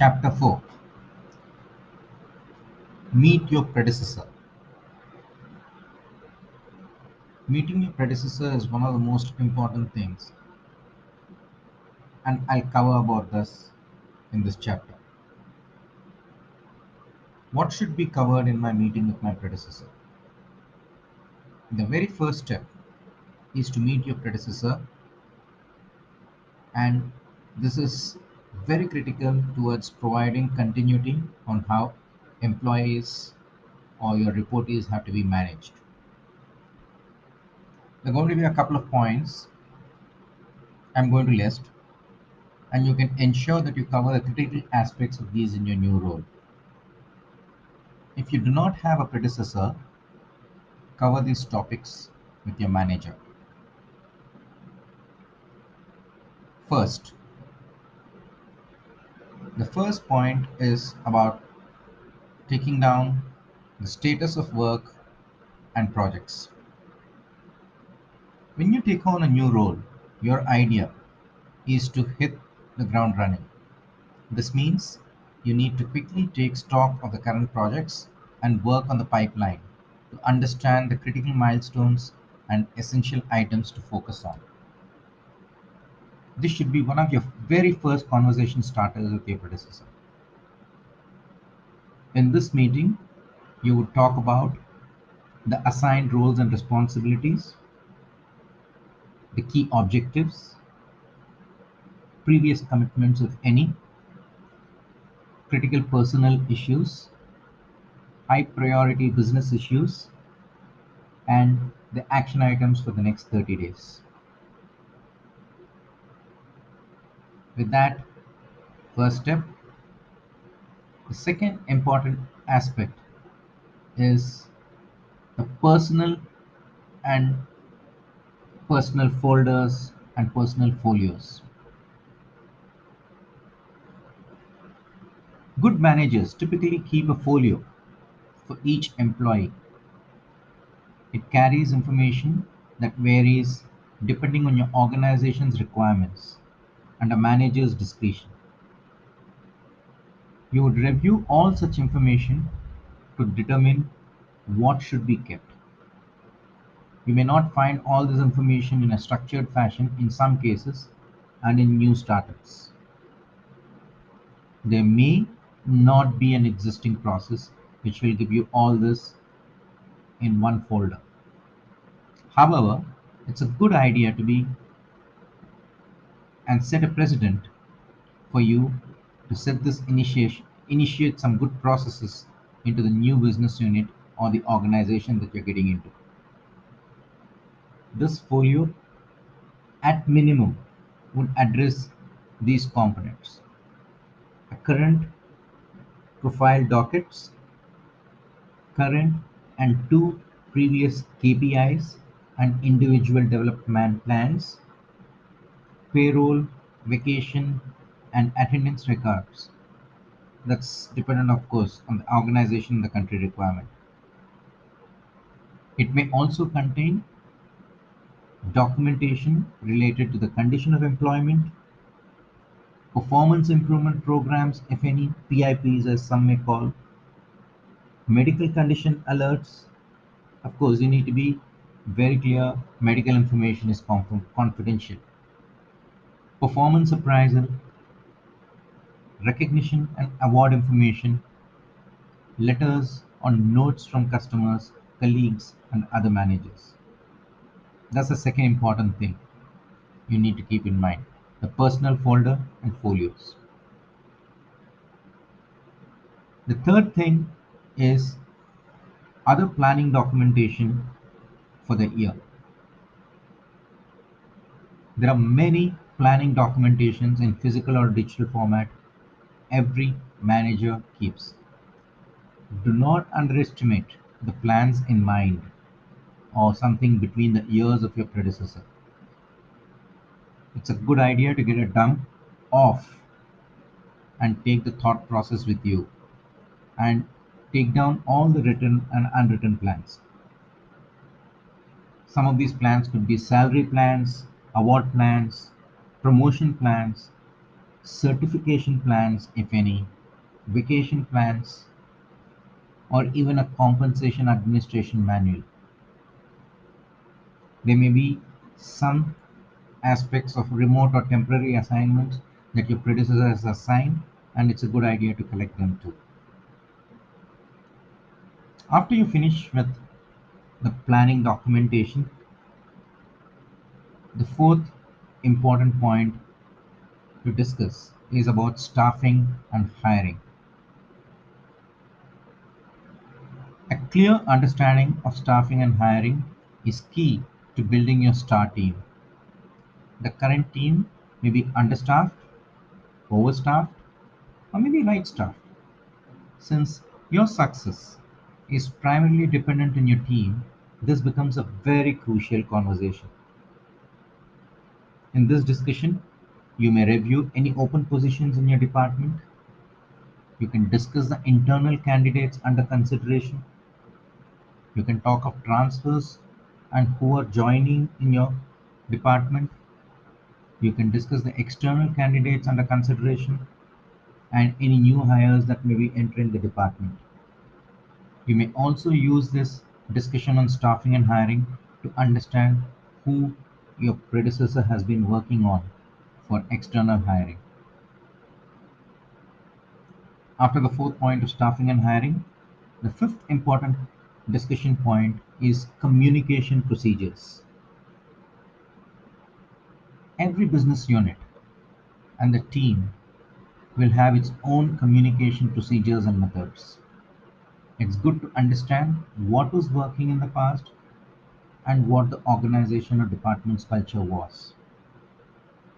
Chapter 4 Meet your predecessor. Meeting your predecessor is one of the most important things, and I'll cover about this in this chapter. What should be covered in my meeting with my predecessor? The very first step is to meet your predecessor, and this is very critical towards providing continuity on how employees or your reportees have to be managed. There are going to be a couple of points I'm going to list, and you can ensure that you cover the critical aspects of these in your new role. If you do not have a predecessor, cover these topics with your manager. First, the first point is about taking down the status of work and projects. When you take on a new role, your idea is to hit the ground running. This means you need to quickly take stock of the current projects and work on the pipeline to understand the critical milestones and essential items to focus on. This should be one of your very first conversation starters with your predecessor. In this meeting, you would talk about the assigned roles and responsibilities, the key objectives, previous commitments, if any, critical personal issues, high priority business issues, and the action items for the next 30 days. With that first step, the second important aspect is the personal and personal folders and personal folios. Good managers typically keep a folio for each employee. It carries information that varies depending on your organization's requirements and a manager's discretion. You would review all such information to determine what should be kept. You may not find all this information in a structured fashion in some cases and in new startups. There may not be an existing process which will give you all this in one folder. However, it's a good idea to be and set a precedent for you to set this initiation initiate some good processes into the new business unit or the organization that you're getting into. This folio at minimum would address these components. A current profile dockets, current and two previous KPIs and individual development plans, payroll, vacation, and attendance records. That's dependent, of course, on the organization and the country requirement. It may also contain documentation related to the condition of employment, performance improvement programs, if any, PIPs as some may call, medical condition alerts. Of course, you need to be very clear medical information is confidential. Performance appraisal, recognition and award information, letters or notes from customers, colleagues, and other managers. That's the second important thing you need to keep in mind the personal folder and folios. The third thing is other planning documentation for the year. There are many planning documentations in physical or digital format every manager keeps. Do not underestimate the plans in mind or something between the ears of your predecessor. It's a good idea to get a dump off and take the thought process with you and take down all the written and unwritten plans. Some of these plans could be salary plans, award plans, promotion plans, certification plans, if any, vacation plans, or even a compensation administration manual. There may be some aspects of remote or temporary assignments that your predecessor has assigned, and it's a good idea to collect them too. After you finish with the planning documentation, the fourth important point to discuss is about staffing and hiring. A clear understanding of staffing and hiring is key to building your star team. The current team may be understaffed, overstaffed, or maybe right staffed. Since your success is primarily dependent on your team, this becomes a very crucial conversation. In this discussion, you may review any open positions in your department. You can discuss the internal candidates under consideration. You can talk of transfers and who are joining in your department. You can discuss the external candidates under consideration and any new hires that may be entering the department. You may also use this discussion on staffing and hiring to understand who your predecessor has been working on for external hiring. After the fourth point of staffing and hiring, the fifth important discussion point is communication procedures. Every business unit and the team will have its own communication procedures and methods. It's good to understand what was working in the past and what the organization or department's culture was.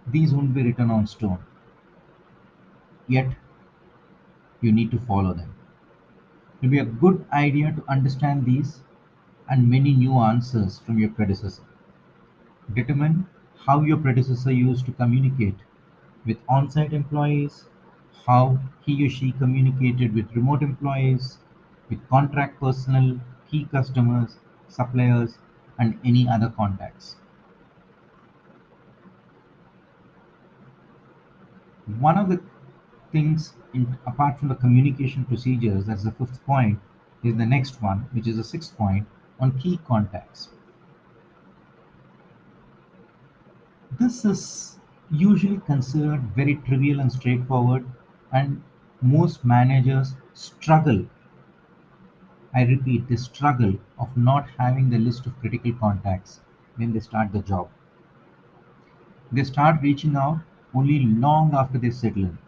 These won't be written on stone, yet you need to follow them. It will be a good idea to understand these and many new answers from your predecessor. Determine how your predecessor used to communicate with on-site employees, how he or she communicated with remote employees, with contract personnel, key customers, suppliers, and any other contacts. One of the things in, apart from the communication procedures, that's the fifth point, is the next one, which is the sixth point on key contacts. This is usually considered very trivial and straightforward, and most managers struggle. I repeat, the struggle of not having the list of critical contacts when they start the job. They start reaching out only long after they settle in.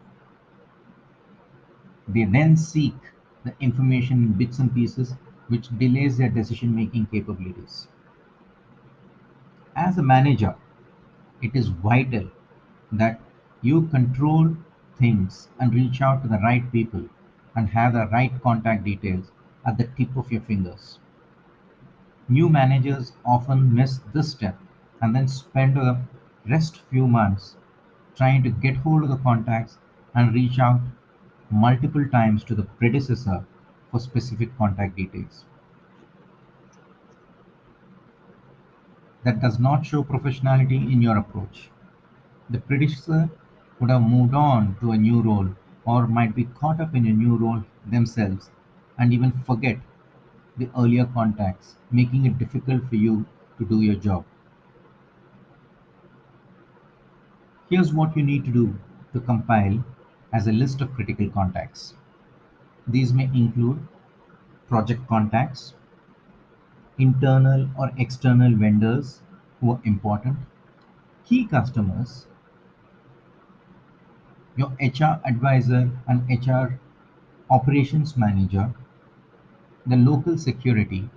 They then seek the information in bits and pieces, which delays their decision making capabilities. As a manager, it is vital that you control things and reach out to the right people and have the right contact details at the tip of your fingers. New managers often miss this step and then spend the rest few months trying to get hold of the contacts and reach out multiple times to the predecessor for specific contact details. That does not show professionality in your approach. The predecessor would have moved on to a new role or might be caught up in a new role themselves and even forget the earlier contacts, making it difficult for you to do your job. Here's what you need to do to compile as a list of critical contacts. These may include project contacts, internal or external vendors who are important, key customers, your HR advisor and HR operations manager, the local security,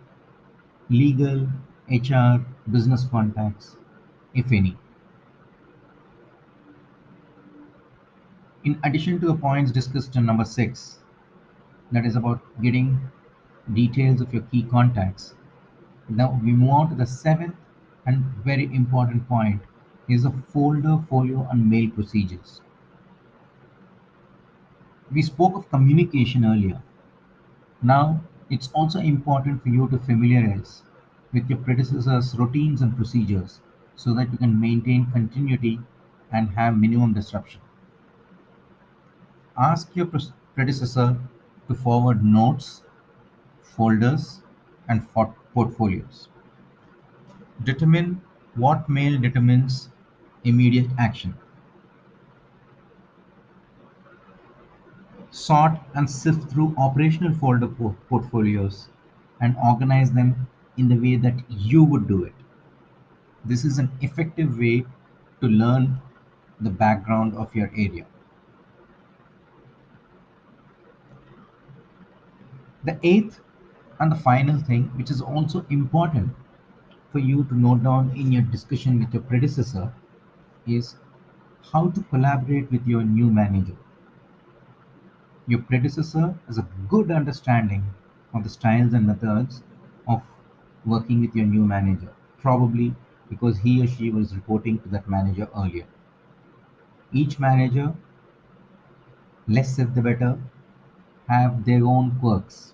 legal, HR, business contacts, if any. In addition to the points discussed in number six, that is about getting details of your key contacts. Now we move on to the seventh and very important point is the folder, folio, and mail procedures. We spoke of communication earlier. Now it's also important for you to familiarize with your predecessor's routines and procedures so that you can maintain continuity and have minimum disruption. Ask your predecessor to forward notes, folders, and portfolios. Determine what mail determines immediate action. Sort and sift through operational folder portfolios and organize them in the way that you would do it. This is an effective way to learn the background of your area. The eighth and the final thing, which is also important for you to note down in your discussion with your predecessor, is how to collaborate with your new manager. Your predecessor has a good understanding of the styles and methods of working with your new manager, probably because he or she was reporting to that manager earlier. Each manager, less said the better, have their own quirks,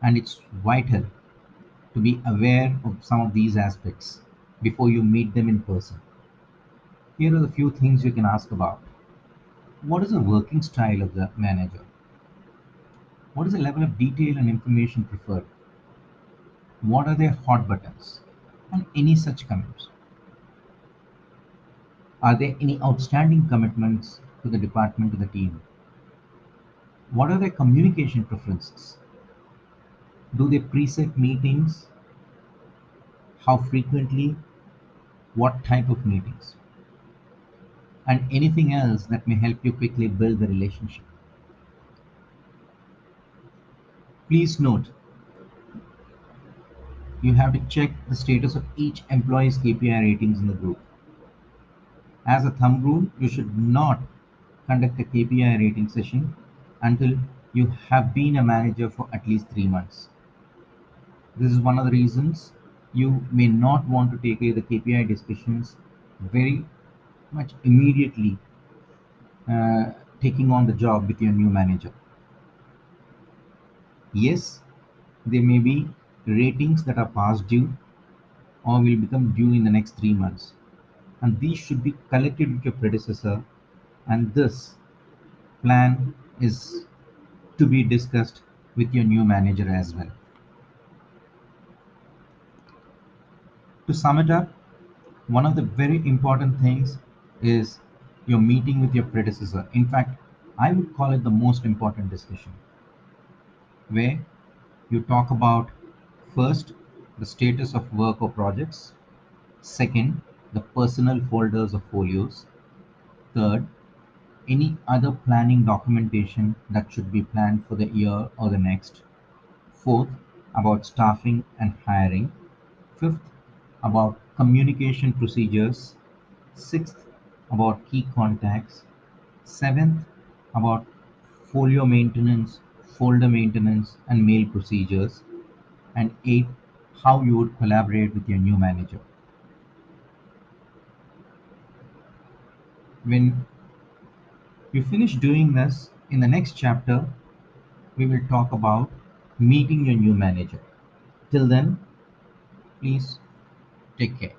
and it's vital to be aware of some of these aspects before you meet them in person. Here are the few things you can ask about. What is the working style of the manager? What is the level of detail and information preferred? What are their hot buttons? And any such comments. Are there any outstanding commitments to the department, to the team? What are their communication preferences? Do they preset meetings? How frequently? What type of meetings? And anything else that may help you quickly build the relationship. Please note, you have to check the status of each employee's KPI ratings in the group. As a thumb rule, you should not conduct a KPI rating session until you have been a manager for at least three months. This is one of the reasons you may not want to take the KPI discussions very much immediately uh, taking on the job with your new manager. Yes, there may be ratings that are past due or will become due in the next three months. And these should be collected with your predecessor. And this plan is to be discussed with your new manager as well. To sum it up, one of the very important things is your meeting with your predecessor. In fact, I would call it the most important discussion where you talk about first the status of work or projects, second the personal folders or folios, third any other planning documentation that should be planned for the year or the next, fourth about staffing and hiring, fifth about communication procedures, sixth about key contacts, seventh about folio maintenance, folder maintenance and mail procedures, and eight, how you would collaborate with your new manager. When you finish doing this, in the next chapter, we will talk about meeting your new manager. Till then, please Take care.